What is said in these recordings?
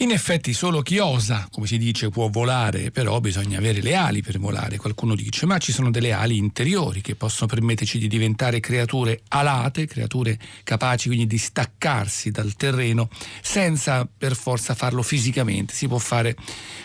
In effetti solo chi osa, come si dice, può volare, però bisogna avere le ali per volare, qualcuno dice, ma ci sono delle ali interiori che possono permetterci di diventare creature alate, creature capaci quindi di staccarsi dal terreno senza per forza farlo fisicamente, si può fare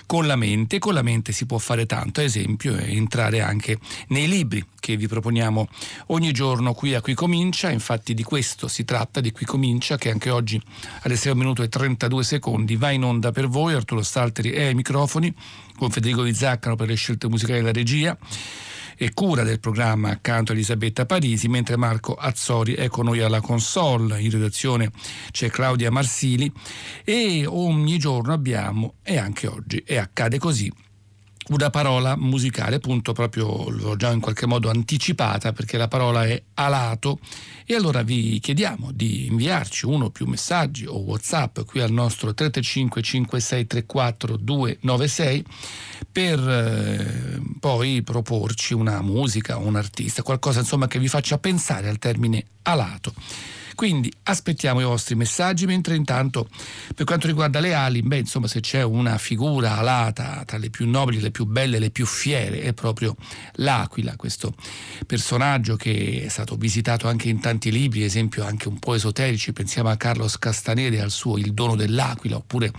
con la mente, con la mente si può fare tanto, ad esempio entrare anche nei libri che vi proponiamo ogni giorno qui a Qui Comincia, infatti di questo si tratta, di Qui Comincia, che anche oggi alle 6 minuti e 32 secondi va in onda per voi, Arturo Stalteri è ai microfoni, con Federico Vizzaccaro per le scelte musicali della regia e cura del programma accanto a Elisabetta Parisi, mentre Marco Azzori è con noi alla console. In redazione c'è Claudia Marsili e ogni giorno abbiamo, e anche oggi, e accade così, una parola musicale, appunto proprio l'ho già in qualche modo anticipata perché la parola è alato e allora vi chiediamo di inviarci uno o più messaggi o whatsapp qui al nostro 335 5634 296 per eh, poi proporci una musica, un artista, qualcosa insomma che vi faccia pensare al termine alato. Quindi aspettiamo i vostri messaggi, mentre intanto per quanto riguarda le ali, beh insomma se c'è una figura alata tra le più nobili, le più belle, le più fiere, è proprio l'aquila, questo personaggio che è stato visitato anche in tanti libri, esempio anche un po' esoterici, pensiamo a Carlos Castaneda e al suo Il dono dell'aquila, oppure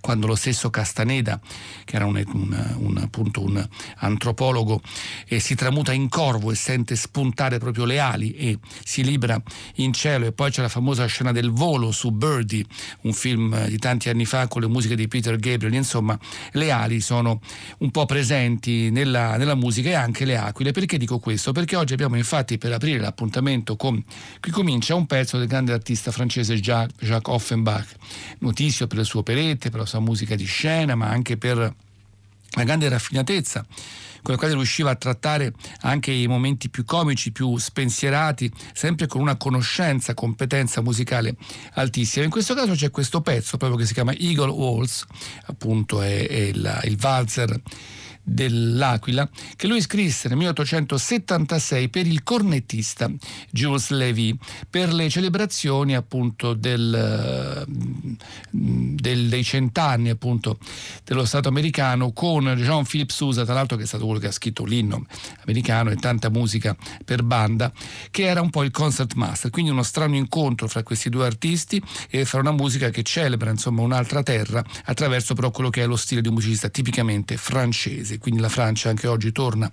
quando lo stesso Castaneda, che era un, un, un, appunto un antropologo, eh, si tramuta in corvo e sente spuntare proprio le ali e si libera in cielo. E poi poi c'è la famosa scena del volo su Birdie, un film di tanti anni fa con le musiche di Peter Gabriel, insomma le ali sono un po' presenti nella, nella musica e anche le aquile. Perché dico questo? Perché oggi abbiamo infatti per aprire l'appuntamento con qui comincia un pezzo del grande artista francese Jacques Offenbach, notizio per le sue operette, per la sua musica di scena, ma anche per la grande raffinatezza con la quale riusciva a trattare anche i momenti più comici, più spensierati, sempre con una conoscenza, competenza musicale altissima. In questo caso c'è questo pezzo proprio che si chiama Eagle Waltz, appunto è, è il, il valzer dell'Aquila, che lui scrisse nel 1876 per il cornettista Jules Levy per le celebrazioni appunto del, del, dei cent'anni appunto dello Stato americano con Jean-Philippe Sousa, tra l'altro che è stato quello che ha scritto l'inno americano e tanta musica per banda, che era un po' il concert master, quindi uno strano incontro fra questi due artisti e fra una musica che celebra insomma un'altra terra attraverso però quello che è lo stile di un musicista tipicamente francese paesi, quindi la Francia anche oggi torna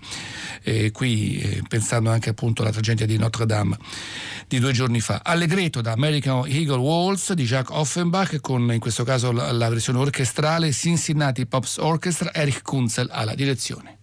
eh, qui eh, pensando anche appunto alla tragedia di Notre Dame di due giorni fa. Allegretto da American Eagle Waltz di Jacques Offenbach con in questo caso la, la versione orchestrale Cincinnati Pops Orchestra, Erich Kunzel alla direzione.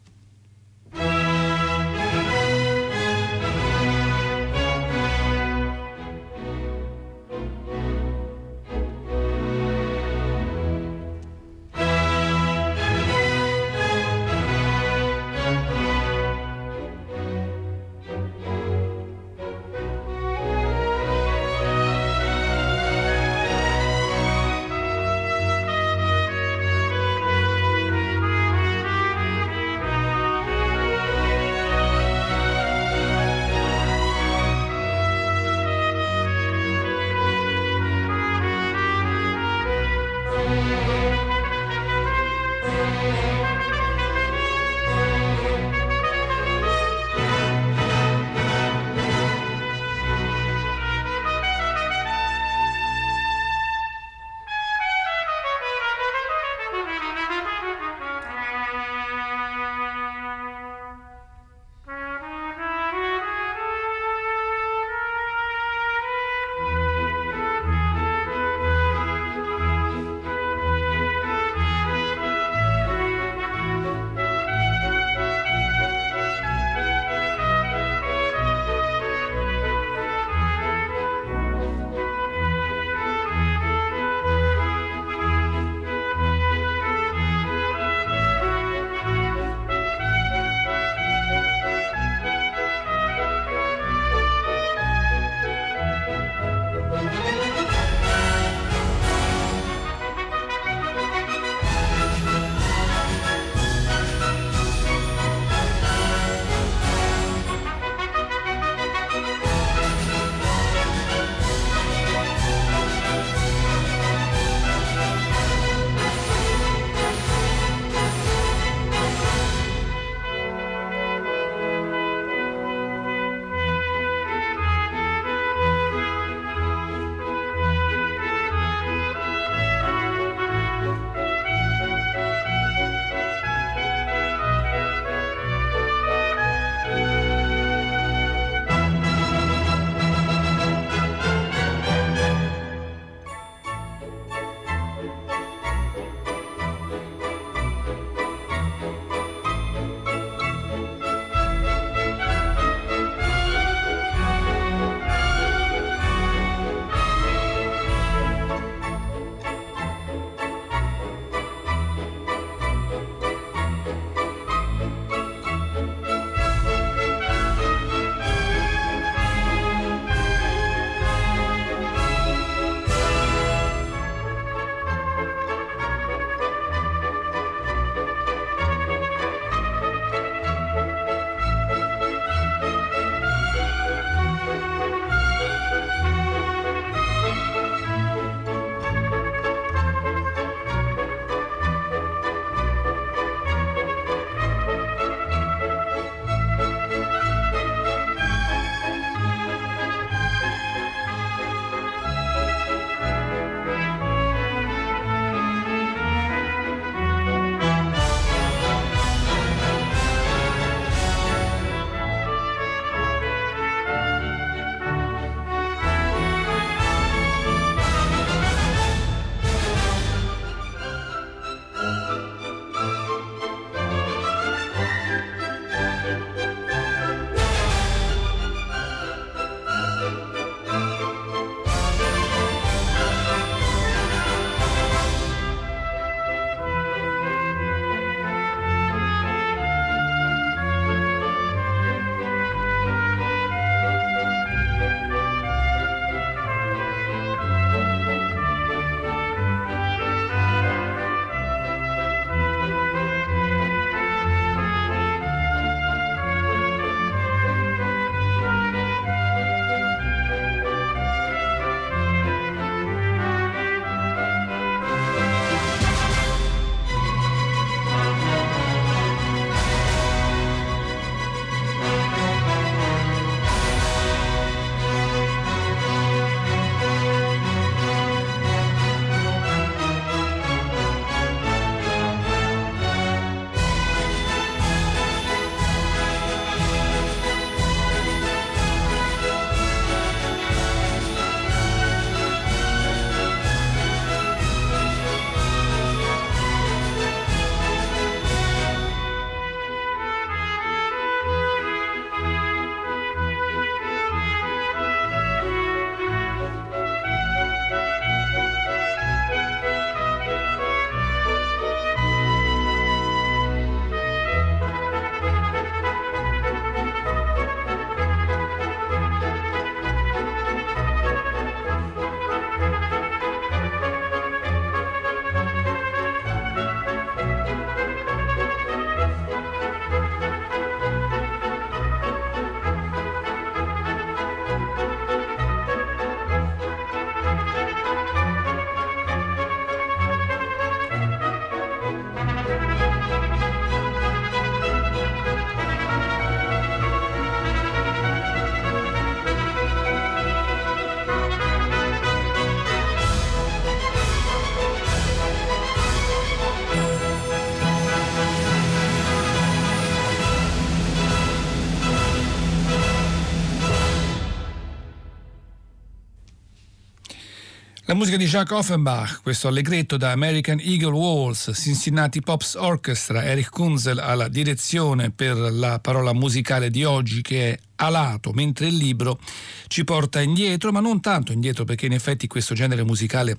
Musica di Jacques Offenbach, questo allegretto da American Eagle Walls, Cincinnati Pops Orchestra, Eric Kunzel alla direzione per la parola musicale di oggi che è alato, mentre il libro ci porta indietro, ma non tanto indietro perché in effetti questo genere musicale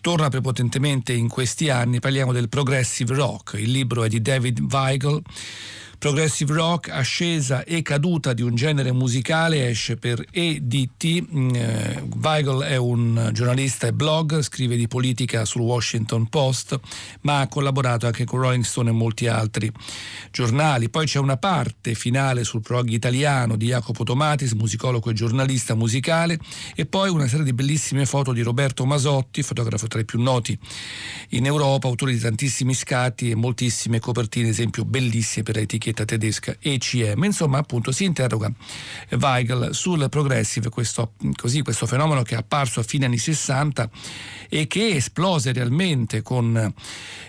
torna prepotentemente in questi anni, parliamo del progressive rock, il libro è di David Weigel progressive rock, ascesa e caduta di un genere musicale, esce per EDT. Mm, eh, Weigel è un giornalista e blogger, scrive di politica sul Washington Post, ma ha collaborato anche con Rolling Stone e molti altri giornali. Poi c'è una parte finale sul prog italiano di Jacopo Tomatis, musicologo e giornalista musicale, e poi una serie di bellissime foto di Roberto Masotti, fotografo tra i più noti in Europa, autore di tantissimi scatti e moltissime copertine, esempio bellissime per etichette etichetta tedesca ECM. Insomma, appunto, si interroga Weigel sul progressive, questo, così, questo fenomeno che è apparso a fine anni 60 e che esplose realmente con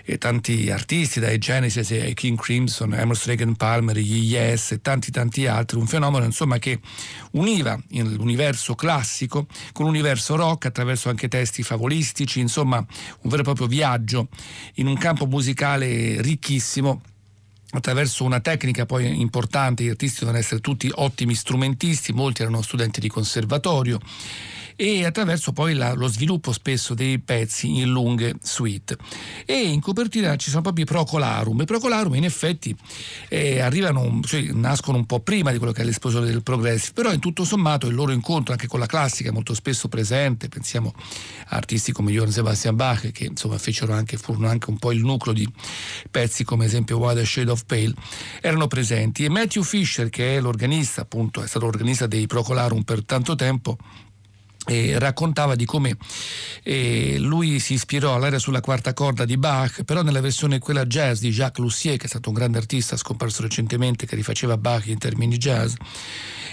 eh, tanti artisti, dai Genesis ai King Crimson, Emerson Reagan Palmer, gli Yes e tanti tanti altri, un fenomeno insomma che univa l'universo classico con l'universo rock attraverso anche testi favolistici, insomma un vero e proprio viaggio in un campo musicale ricchissimo attraverso una tecnica poi importante, gli artisti devono essere tutti ottimi strumentisti, molti erano studenti di conservatorio e attraverso poi la, lo sviluppo spesso dei pezzi in lunghe suite. E in copertina ci sono proprio i Procolarum. I Procolarum in effetti eh, arrivano, cioè, nascono un po' prima di quello che è l'esplosione del progressive, però in tutto sommato il loro incontro anche con la classica molto spesso presente, pensiamo a artisti come Johann Sebastian Bach che insomma fecero anche, furono anche un po' il nucleo di pezzi come esempio Wild Shade of Pale, erano presenti e Matthew Fisher che è l'organista, appunto è stato l'organista dei Procolarum per tanto tempo, e raccontava di come eh, lui si ispirò all'area sulla quarta corda di Bach, però nella versione quella jazz di Jacques Lussier, che è stato un grande artista scomparso recentemente, che rifaceva Bach in termini jazz,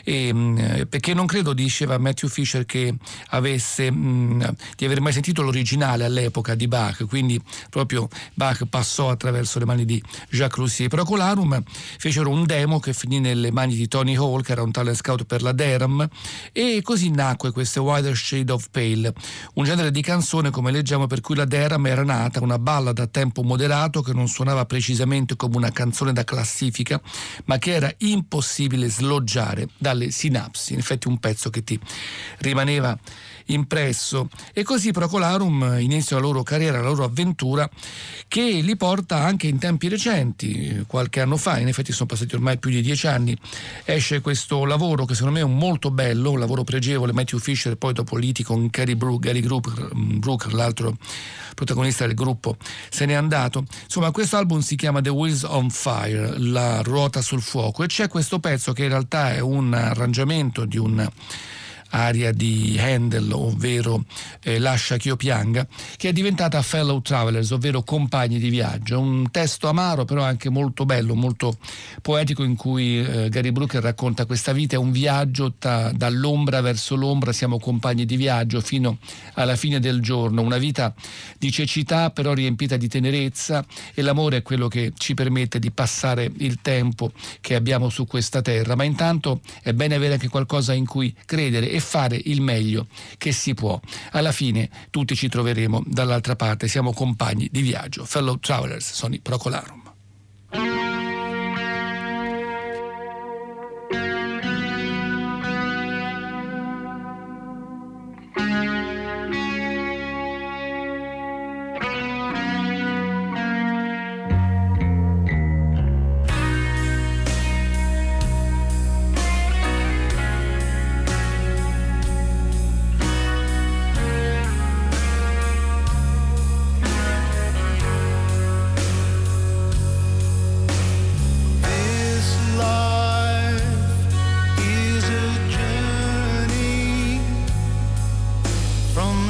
e, mm, perché non credo, diceva Matthew Fisher, che avesse mh, mm, di aver mai sentito l'originale all'epoca di Bach, quindi proprio Bach passò attraverso le mani di Jacques Lussier. Procolarum fecero un demo che finì nelle mani di Tony Hall, che era un talent scout per la Derham, e così nacque queste Wider Shade of Pale, un genere di canzone, come leggiamo, per cui la Derham era nata, una ballad a tempo moderato che non suonava precisamente come una canzone da classifica, ma che era impossibile sloggiare dalle alle sinapsi, in effetti un pezzo che ti rimaneva impresso. E così Procolarum inizia la loro carriera, la loro avventura che li porta anche in tempi recenti, qualche anno fa, in effetti sono passati ormai più di dieci anni, esce questo lavoro che secondo me è molto bello, un lavoro pregevole, Matthew Fisher poi dopo liti con Gary Brooker, Brooker, l'altro protagonista del gruppo, se n'è andato. Insomma questo album si chiama The Wheels on Fire, la ruota sul fuoco. E c'è questo pezzo che in realtà è un arrangiamento di un aria di Handel, ovvero eh, Lascia che io pianga, che è diventata Fellow Travelers, ovvero compagni di viaggio. Un testo amaro, però anche molto bello, molto poetico, in cui eh, Gary Brooker racconta questa vita è un viaggio ta, dall'ombra verso l'ombra, siamo compagni di viaggio fino alla fine del giorno. Una vita di cecità, però riempita di tenerezza, e l'amore è quello che ci permette di passare il tempo che abbiamo su questa terra. Ma intanto è bene avere anche qualcosa in cui credere e fare il meglio che si può. Alla fine tutti ci troveremo dall'altra parte, siamo compagni di viaggio. Fellow Travelers, sono i Procolarum.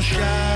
shine.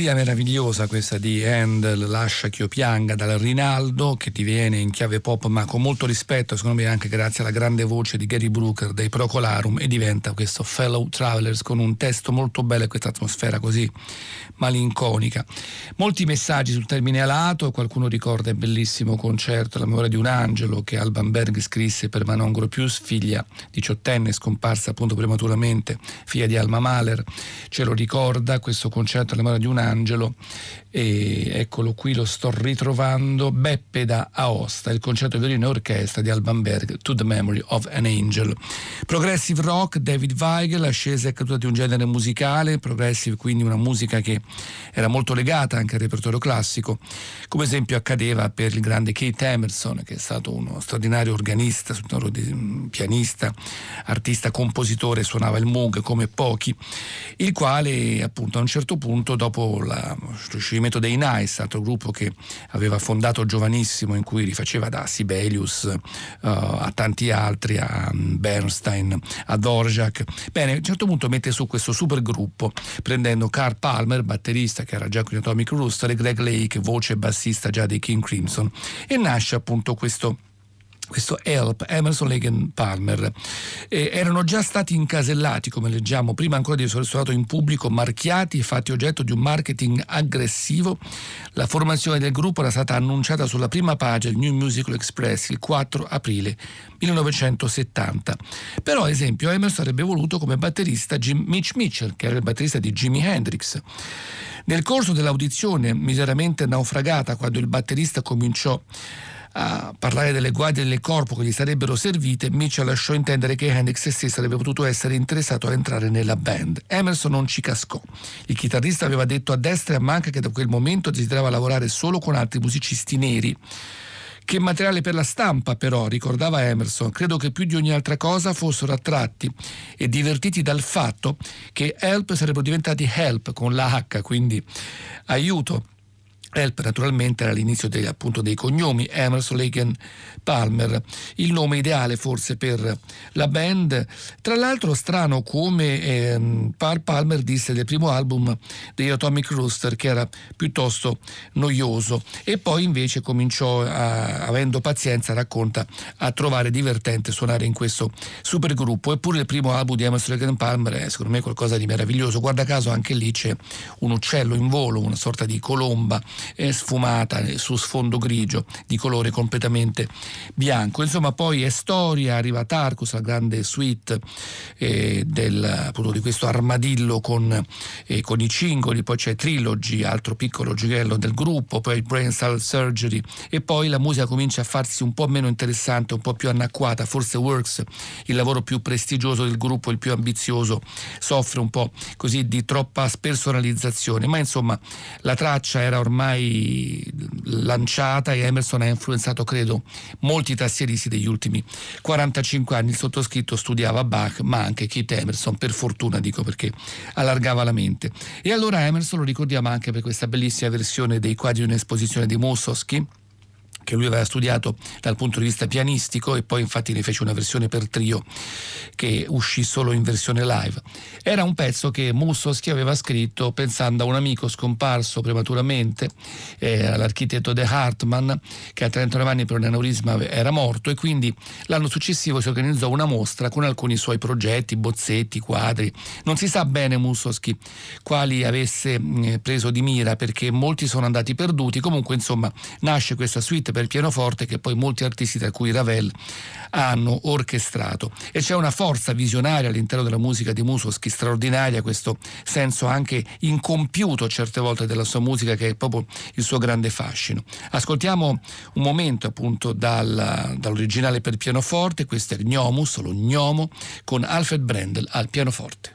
Melodia meravigliosa questa di Handel, Lascia che io pianga, dal Rinaldo, che ti viene in chiave pop ma con molto rispetto, secondo me anche grazie alla grande voce di Gary Brooker dei Procolarum e diventa questo Fellow Travelers con un testo molto bello e questa atmosfera così malinconica. Molti messaggi sul termine alato, qualcuno ricorda il bellissimo concerto La memoria di un angelo che Alban Berg scrisse per Manon Gropius, figlia diciottenne scomparsa appunto prematuramente, figlia di Alma Mahler, ce lo ricorda questo concerto La memoria di un angelo e eccolo qui lo sto ritrovando. Beppe da Aosta il concerto di violino e orchestra di Alban Berg To the Memory of an Angel. Progressive Rock David Weigel ascesa e caduta di un genere musicale. Progressive quindi una musica che era molto legata anche al repertorio classico come esempio accadeva per il grande Keith Emerson che è stato uno straordinario organista pianista artista compositore suonava il Moog come pochi il quale appunto a un certo punto dopo la, lo scioglimento dei Nice, altro gruppo che aveva fondato giovanissimo in cui rifaceva da Sibelius uh, a tanti altri, a Bernstein, a Dvorak. Bene, a un certo punto mette su questo super gruppo prendendo Carl Palmer, batterista che era già con Atomic Rooster, e Greg Lake, voce e bassista già dei King Crimson e nasce appunto questo questo Help, Emerson Lake Palmer, eh, erano già stati incasellati, come leggiamo, prima ancora di essere stato in pubblico, marchiati e fatti oggetto di un marketing aggressivo. La formazione del gruppo era stata annunciata sulla prima pagina del New Musical Express il 4 aprile 1970. Però, ad esempio, Emerson avrebbe voluto come batterista Jim Mitch Mitchell, che era il batterista di Jimi Hendrix. Nel corso dell'audizione, miseramente naufragata, quando il batterista cominciò a parlare delle guardie del corpo che gli sarebbero servite, Mitchell lasciò intendere che Hendrix stesso avrebbe potuto essere interessato a entrare nella band. Emerson non ci cascò. Il chitarrista aveva detto a destra e a manca che da quel momento desiderava lavorare solo con altri musicisti neri. Che materiale per la stampa, però, ricordava Emerson, credo che più di ogni altra cosa fossero attratti e divertiti dal fatto che Help sarebbero diventati Help con la H, quindi aiuto Help naturalmente era l'inizio dei, appunto, dei cognomi Emerson Lake Palmer, il nome ideale forse per la band. Tra l'altro strano come eh, Palmer disse del primo album degli Atomic Rooster che era piuttosto noioso e poi invece cominciò, a, avendo pazienza, racconta, a trovare divertente suonare in questo supergruppo. Eppure il primo album di Emerson Lake Palmer è secondo me qualcosa di meraviglioso. Guarda caso anche lì c'è un uccello in volo, una sorta di colomba è sfumata su sfondo grigio di colore completamente bianco. Insomma, poi è storia, arriva Tarkus, la grande suite eh, del, appunto, di questo armadillo con, eh, con, i cingoli, poi c'è Trilogy, altro piccolo gioiello del gruppo, poi il Brain Cell Surgery e poi la musica comincia a farsi un po' meno interessante, un po' più anacquata, forse Works, il lavoro più prestigioso del gruppo, il più ambizioso, soffre un po' così di troppa spersonalizzazione, ma insomma la traccia era ormai lanciata e Emerson ha influenzato credo molti tastieristi degli ultimi 45 anni. Il sottoscritto studiava Bach ma anche Keith Emerson, per fortuna dico perché allargava la mente. E allora Emerson lo ricordiamo anche per questa bellissima versione dei quadri di un'esposizione di Mussorgsky che lui aveva studiato dal punto di vista pianistico e poi infatti ne fece una versione per trio che uscì solo in versione live. Era un pezzo che Mussorgsky aveva scritto pensando a un amico scomparso prematuramente, eh, l'architetto De Hartmann, che a 39 anni per un aneurisma era morto e quindi l'anno successivo si organizzò una mostra con alcuni suoi progetti, bozzetti, quadri. Non si sa bene Mussorgsky quali avesse eh, preso di mira perché molti sono andati perduti, comunque insomma nasce questa suite per per pianoforte che poi molti artisti, tra cui Ravel, hanno orchestrato. E c'è una forza visionaria all'interno della musica di Mussorgsky straordinaria, questo senso anche incompiuto certe volte della sua musica che è proprio il suo grande fascino. Ascoltiamo un momento appunto dal, dall'originale per pianoforte, questo è Gnomus, lo Gnomo, con Alfred Brendel al pianoforte.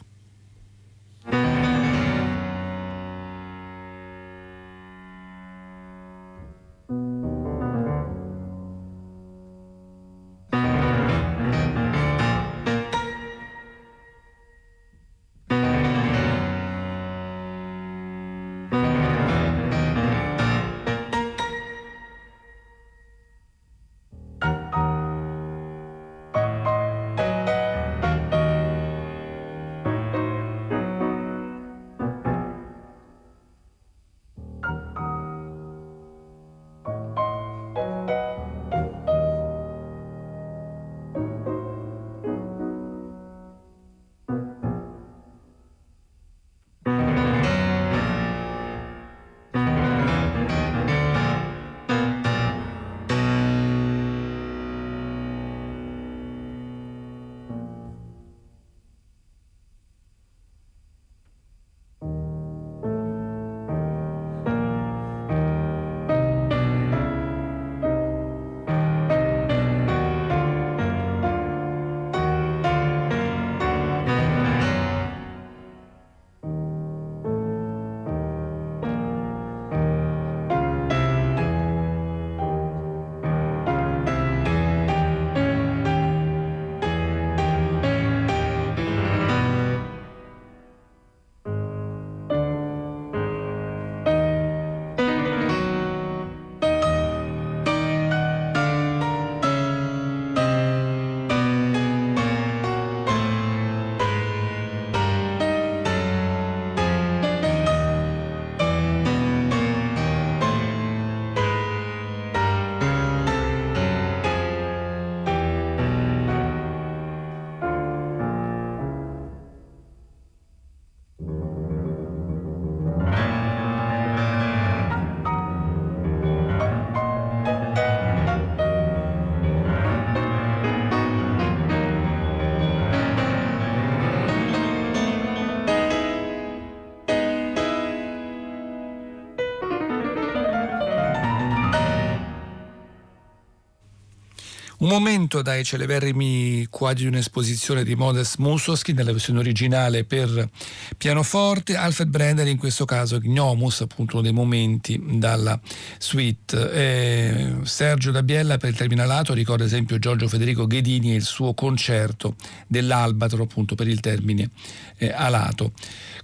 Un momento dai celeberrimi quadri di un'esposizione di Modest Mussorgsky nella versione originale per pianoforte, Alfred Brenner in questo caso Gnomus, appunto uno dei momenti dalla suite. Eh, Sergio Dabiella per il terminalato ricorda ad esempio Giorgio Federico Ghedini e il suo concerto dell'Albatro appunto per il termine eh, alato.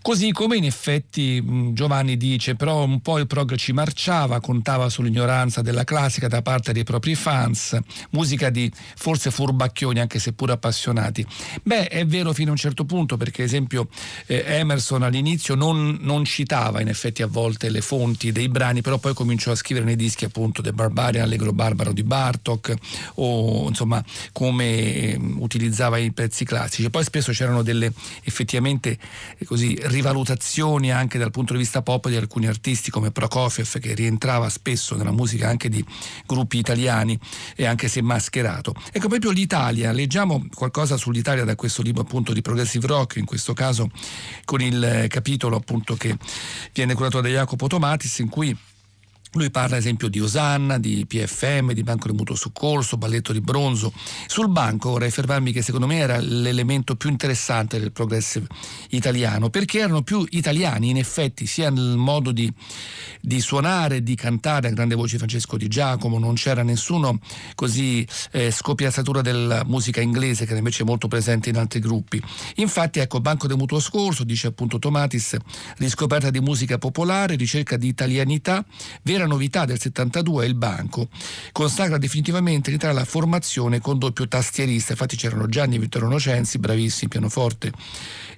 Così come in effetti Giovanni dice però un po' il prog ci marciava, contava sull'ignoranza della classica da parte dei propri fans, musica di forse furbacchioni anche se pure appassionati. Beh è vero fino a un certo punto perché ad esempio eh, Emerson all'inizio non, non, citava in effetti a volte le fonti dei brani però poi cominciò a scrivere nei dischi appunto The Barbarian, Allegro Barbaro di Bartok o insomma come eh, utilizzava i pezzi classici. Poi spesso c'erano delle effettivamente eh, così rivalutazioni anche dal punto di vista pop di alcuni artisti come Prokofiev che rientrava spesso nella musica anche di gruppi italiani e anche se mascherato. Ecco proprio l'Italia, leggiamo qualcosa sull'Italia da questo libro appunto di Progressive Rock, in questo caso con il capitolo appunto che viene curato da Jacopo Tomatis in cui lui parla ad esempio di Osanna, di PFM, di Banco di Mutuo Soccorso, Balletto di Bronzo. Sul banco vorrei fermarmi che secondo me era l'elemento più interessante del progressive italiano, perché erano più italiani in effetti, sia nel modo di, di suonare, di cantare a grande voce Francesco Di Giacomo, non c'era nessuno così eh, scopiazzatura della musica inglese che era invece molto presente in altri gruppi. Infatti ecco, Banco di Mutuo Soccorso, dice appunto Tomatis, riscoperta di musica popolare, ricerca di italianità, vera vera novità del 72 è il banco, consacra definitivamente l'Italia alla formazione con doppio tastierista, infatti c'erano Gianni Vittorio Nocenzi, bravissimi, pianoforte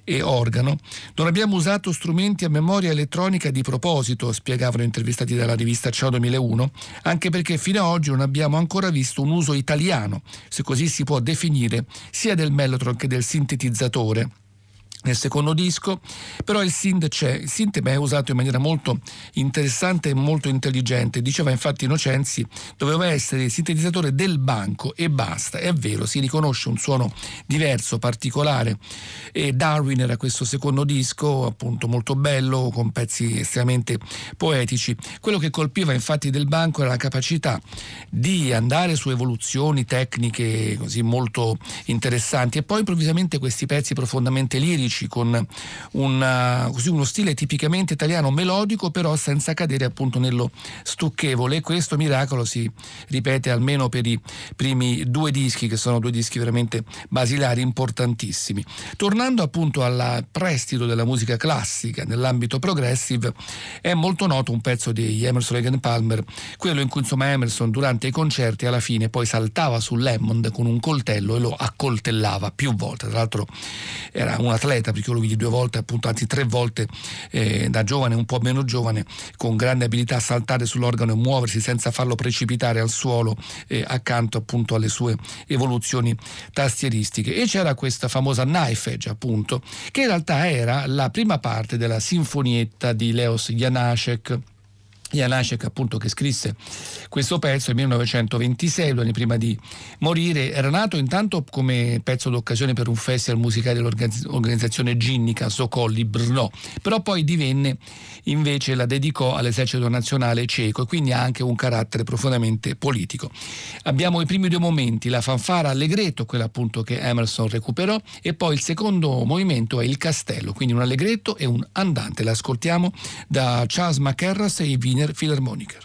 e organo. Non abbiamo usato strumenti a memoria elettronica di proposito, spiegavano intervistati dalla rivista Ciao 2001, anche perché fino ad oggi non abbiamo ancora visto un uso italiano, se così si può definire, sia del mellotron che del sintetizzatore nel secondo disco, però il synth c'è, il synth è usato in maniera molto interessante e molto intelligente, diceva infatti Innocenzi, doveva essere il sintetizzatore del banco e basta, è vero, si riconosce un suono diverso, particolare e Darwin era questo secondo disco appunto molto bello, con pezzi estremamente poetici, quello che colpiva infatti del banco era la capacità di andare su evoluzioni tecniche così molto interessanti e poi improvvisamente questi pezzi profondamente lirici amici con una, così, uno stile tipicamente italiano melodico però senza cadere appunto nello stucchevole e questo miracolo si ripete almeno per i primi due dischi che sono due dischi veramente basilari importantissimi. Tornando appunto al prestito della musica classica nell'ambito progressive è molto noto un pezzo di Emerson Lake Palmer, quello in cui insomma Emerson durante i concerti alla fine poi saltava sull'Hammond con un coltello e lo accoltellava più volte, tra l'altro era un atleta atleta, vidi due volte, appunto, anzi tre volte eh, da giovane, un po' meno giovane, con grande abilità a saltare sull'organo e muoversi senza farlo precipitare al suolo eh, accanto appunto alle sue evoluzioni tastieristiche. E c'era questa famosa Knife Edge, appunto, che in realtà era la prima parte della sinfonietta di Leos Janacek Janacek appunto che scrisse questo pezzo nel 1926, due anni prima di morire, era nato intanto come pezzo d'occasione per un festival musicale dell'organizzazione ginnica Sokolli Brno, però poi divenne invece la dedicò all'esercito nazionale ceco e quindi ha anche un carattere profondamente politico. Abbiamo i primi due momenti, la fanfara allegretto, quella appunto che Emerson recuperò, e poi il secondo movimento è il castello, quindi un allegretto e un andante. L'ascoltiamo da Charles McCarras e i Wiener Philharmoniker.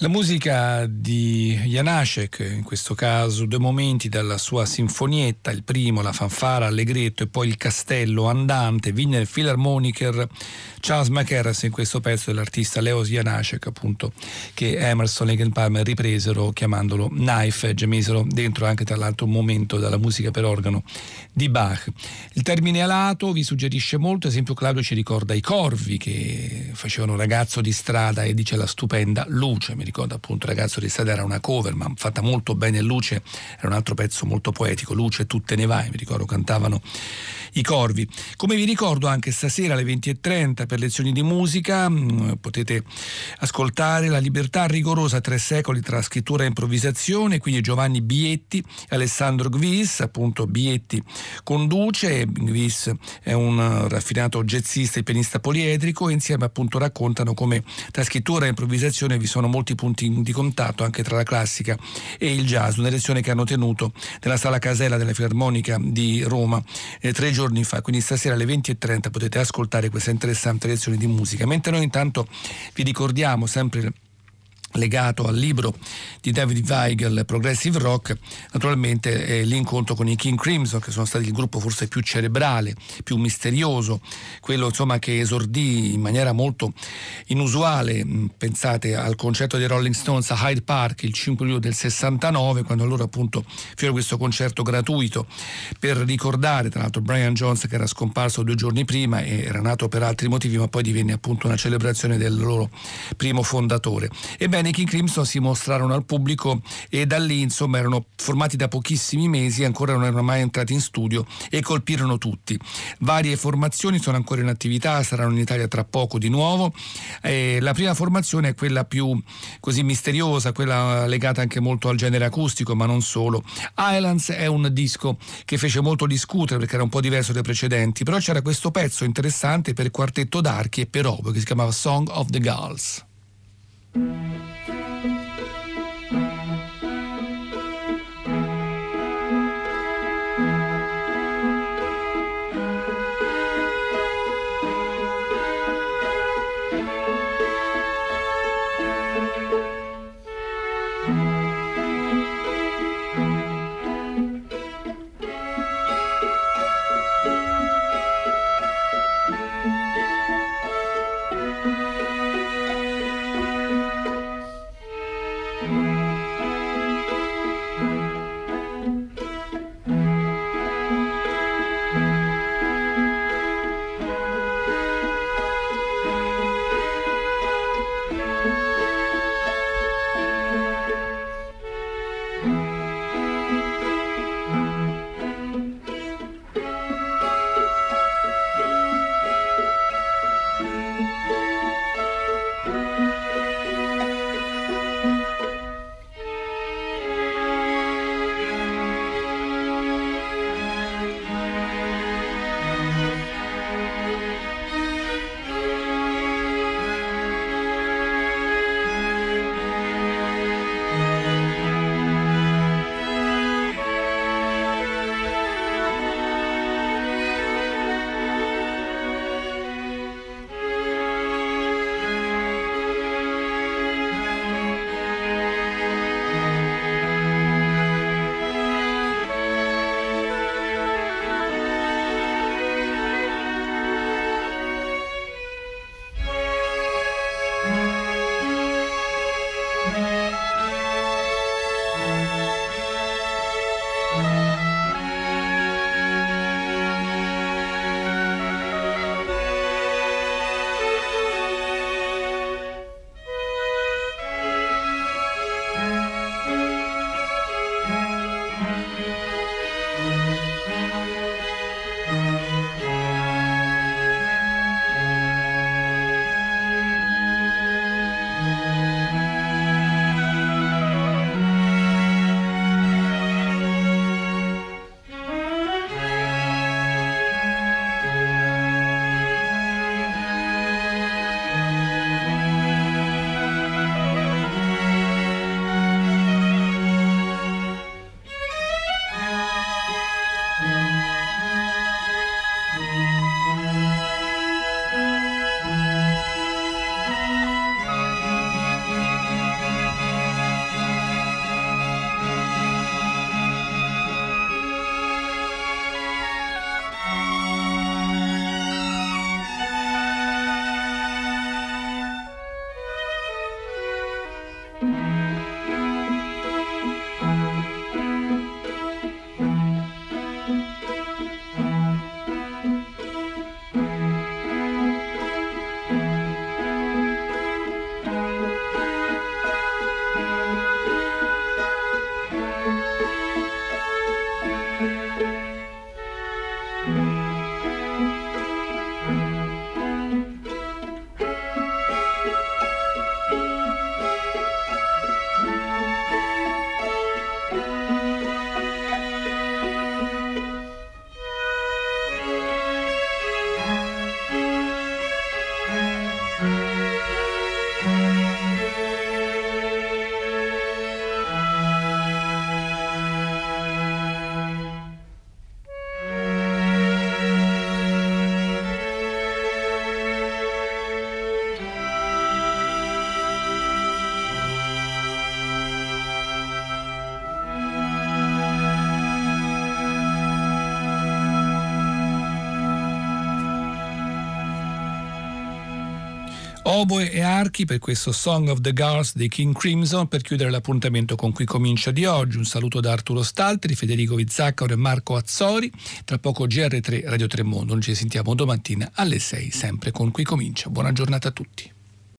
La musica di Janacek, in questo caso due momenti dalla sua sinfonietta, il primo la fanfara allegretto e poi il castello andante, Wiener Philharmoniker, Charles McCarras in questo pezzo dell'artista Leos Janacek appunto che Emerson e Palmer ripresero chiamandolo Knife e misero dentro anche tra l'altro un momento dalla musica per organo di Bach. Il termine alato vi suggerisce molto, ad esempio Claudio ci ricorda i corvi che facevano ragazzo di strada e dice la stupenda luce, ricordo appunto ragazzo di strada era una cover ma fatta molto bene luce, era un altro pezzo molto poetico, luce tutte ne vai, mi ricordo cantavano i corvi. Come vi ricordo anche stasera alle 20.30 per lezioni di musica mm, potete ascoltare La libertà rigorosa tre secoli tra scrittura e improvvisazione, quindi Giovanni Bietti Alessandro Gvis, appunto Bietti conduce, Gvis è un raffinato jazzista e pianista poliedrico insieme appunto raccontano come tra scrittura e improvvisazione vi sono molti punti di contatto anche tra la classica e il jazz, una lezione che hanno tenuto nella sala Casella della Filarmonica di Roma eh, tre giorni fa, quindi stasera alle 20.30 potete ascoltare questa interessante lezione di musica. Mentre noi intanto vi ricordiamo sempre legato al libro di David Weigel Progressive Rock. Naturalmente è l'incontro con i King Crimson che sono stati il gruppo forse più cerebrale più misterioso quello insomma che esordì in maniera molto inusuale pensate al concerto dei Rolling Stones a Hyde Park il 5 luglio del 69 quando loro appunto fecero questo concerto gratuito. Per ricordare tra l'altro Brian Jones che era scomparso due giorni prima e era nato per altri motivi ma poi divenne appunto una celebrazione del loro primo fondatore. Ebbene King Crimson si mostrarono al pubblico e da lì insomma erano formati da pochissimi mesi, ancora non erano mai entrati in studio e colpirono tutti. Varie formazioni sono ancora in attività, saranno in Italia tra poco di nuovo. Eh, la prima formazione è quella più così misteriosa, quella legata anche molto al genere acustico, ma non solo. Islands è un disco che fece molto discutere perché era un po' diverso dai precedenti, però c'era questo pezzo interessante per quartetto d'archi e per oboe che si chiamava Song of the Gulls. thank you Oboe e archi per questo Song of the Girls dei King Crimson per chiudere l'appuntamento con cui comincia di oggi. Un saluto da Arturo Stalteri, Federico Vizzaccaro e Marco Azzori. Tra poco GR3 Radio Tremondo. Noi ci sentiamo domattina alle 6 sempre con cui comincia. Buona giornata a tutti.